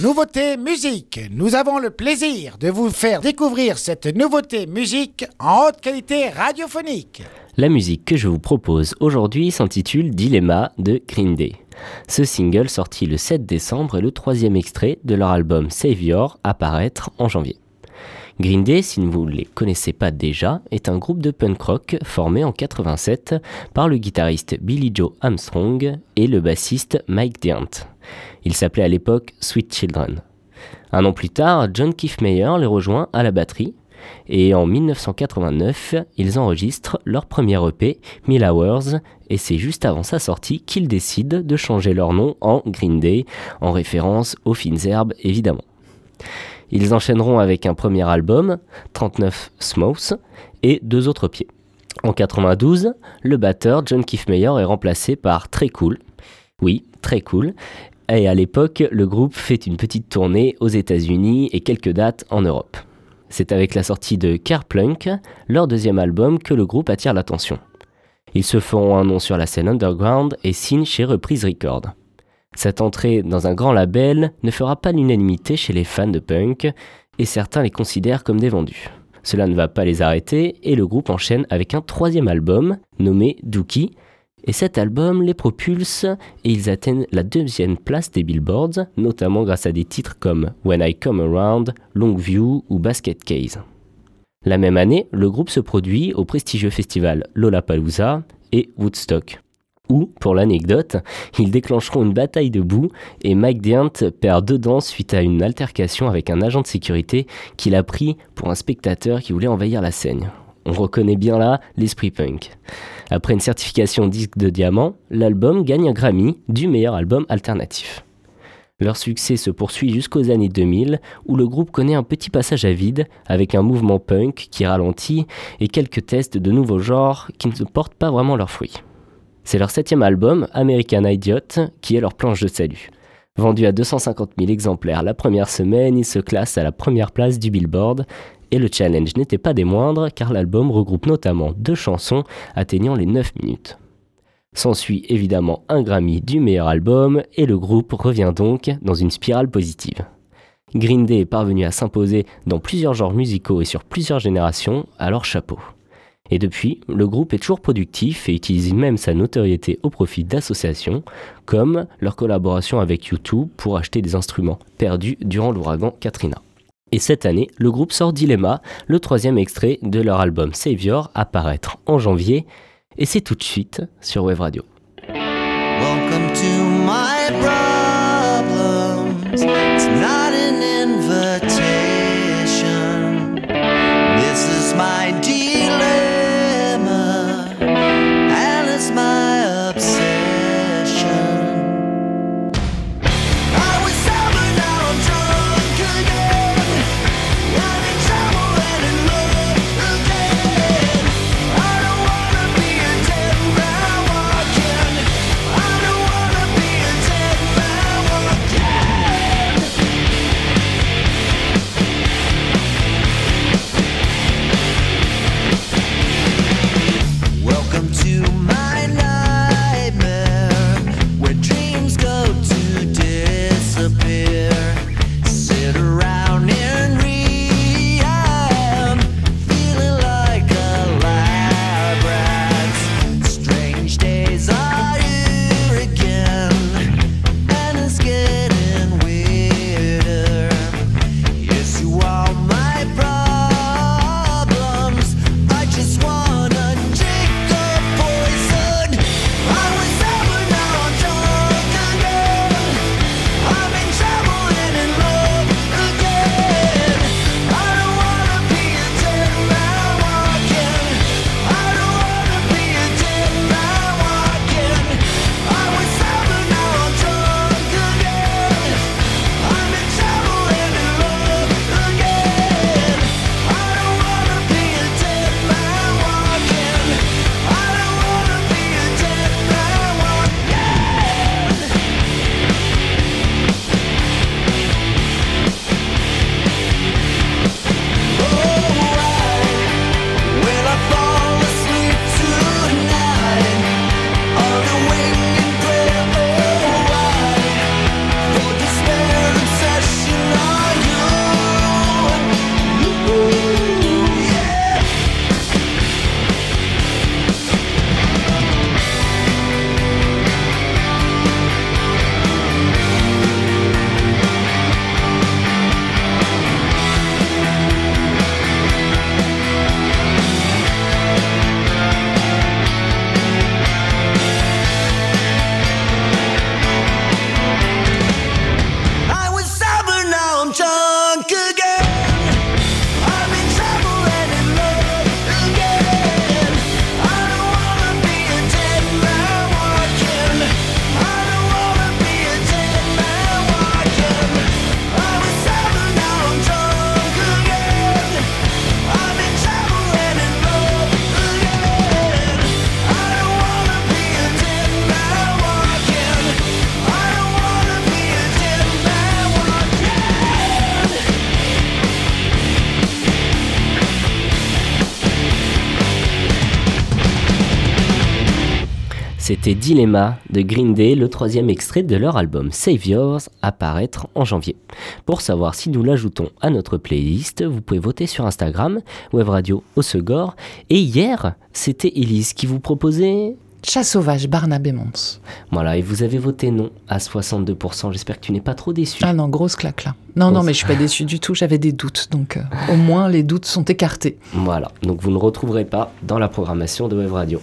Nouveauté musique. Nous avons le plaisir de vous faire découvrir cette nouveauté musique en haute qualité radiophonique. La musique que je vous propose aujourd'hui s'intitule Dilemma de Green Day. Ce single sorti le 7 décembre est le troisième extrait de leur album Savior à paraître en janvier. Green Day, si vous ne les connaissez pas déjà, est un groupe de punk rock formé en 87 par le guitariste Billy Joe Armstrong et le bassiste Mike Dirnt. Il s'appelait à l'époque Sweet Children. Un an plus tard, John Kiffmeyer les rejoint à la batterie et en 1989, ils enregistrent leur premier EP, Mill Hours, et c'est juste avant sa sortie qu'ils décident de changer leur nom en Green Day, en référence aux fines herbes évidemment. Ils enchaîneront avec un premier album, 39 Smokes, et deux autres pieds. En 92, le batteur John Kiffmeyer est remplacé par Très Cool. Oui, Très Cool, et à l'époque, le groupe fait une petite tournée aux États-Unis et quelques dates en Europe. C'est avec la sortie de Kerplunk, leur deuxième album, que le groupe attire l'attention. Ils se font un nom sur la scène underground et signent chez Reprise Records. Cette entrée dans un grand label ne fera pas l'unanimité chez les fans de punk et certains les considèrent comme des vendus. Cela ne va pas les arrêter et le groupe enchaîne avec un troisième album nommé Dookie et cet album les propulse et ils atteignent la deuxième place des billboards, notamment grâce à des titres comme When I Come Around, Longview ou Basket Case. La même année, le groupe se produit au prestigieux festival Lollapalooza et Woodstock, où, pour l'anecdote, ils déclencheront une bataille de boue et Mike Dirnt perd deux dents suite à une altercation avec un agent de sécurité qu'il a pris pour un spectateur qui voulait envahir la scène. On reconnaît bien là l'esprit punk. Après une certification disque de diamant, l'album gagne un Grammy du meilleur album alternatif. Leur succès se poursuit jusqu'aux années 2000 où le groupe connaît un petit passage à vide avec un mouvement punk qui ralentit et quelques tests de nouveaux genres qui ne portent pas vraiment leurs fruits. C'est leur septième album, American Idiot, qui est leur planche de salut. Vendu à 250 000 exemplaires la première semaine, il se classe à la première place du Billboard et le challenge n'était pas des moindres car l'album regroupe notamment deux chansons atteignant les 9 minutes. S'ensuit évidemment un Grammy du meilleur album et le groupe revient donc dans une spirale positive. Green Day est parvenu à s'imposer dans plusieurs genres musicaux et sur plusieurs générations, leur chapeau. Et depuis, le groupe est toujours productif et utilise même sa notoriété au profit d'associations, comme leur collaboration avec YouTube pour acheter des instruments perdus durant l'ouragan Katrina. Et cette année, le groupe sort Dilemma, le troisième extrait de leur album Savior, à paraître en janvier. Et c'est tout de suite sur Wave Radio. C'était Dilemma de Green Day, le troisième extrait de leur album Save Yours, à paraître en janvier. Pour savoir si nous l'ajoutons à notre playlist, vous pouvez voter sur Instagram, Web Radio Osegor. Et hier, c'était Elise qui vous proposait Chat sauvage, Barnabé Mons. Voilà, et vous avez voté non à 62%. J'espère que tu n'es pas trop déçu. Ah non, grosse claque là. Non, non, mais je suis pas déçu du tout. J'avais des doutes, donc euh, au moins les doutes sont écartés. Voilà, donc vous ne retrouverez pas dans la programmation de Web Radio.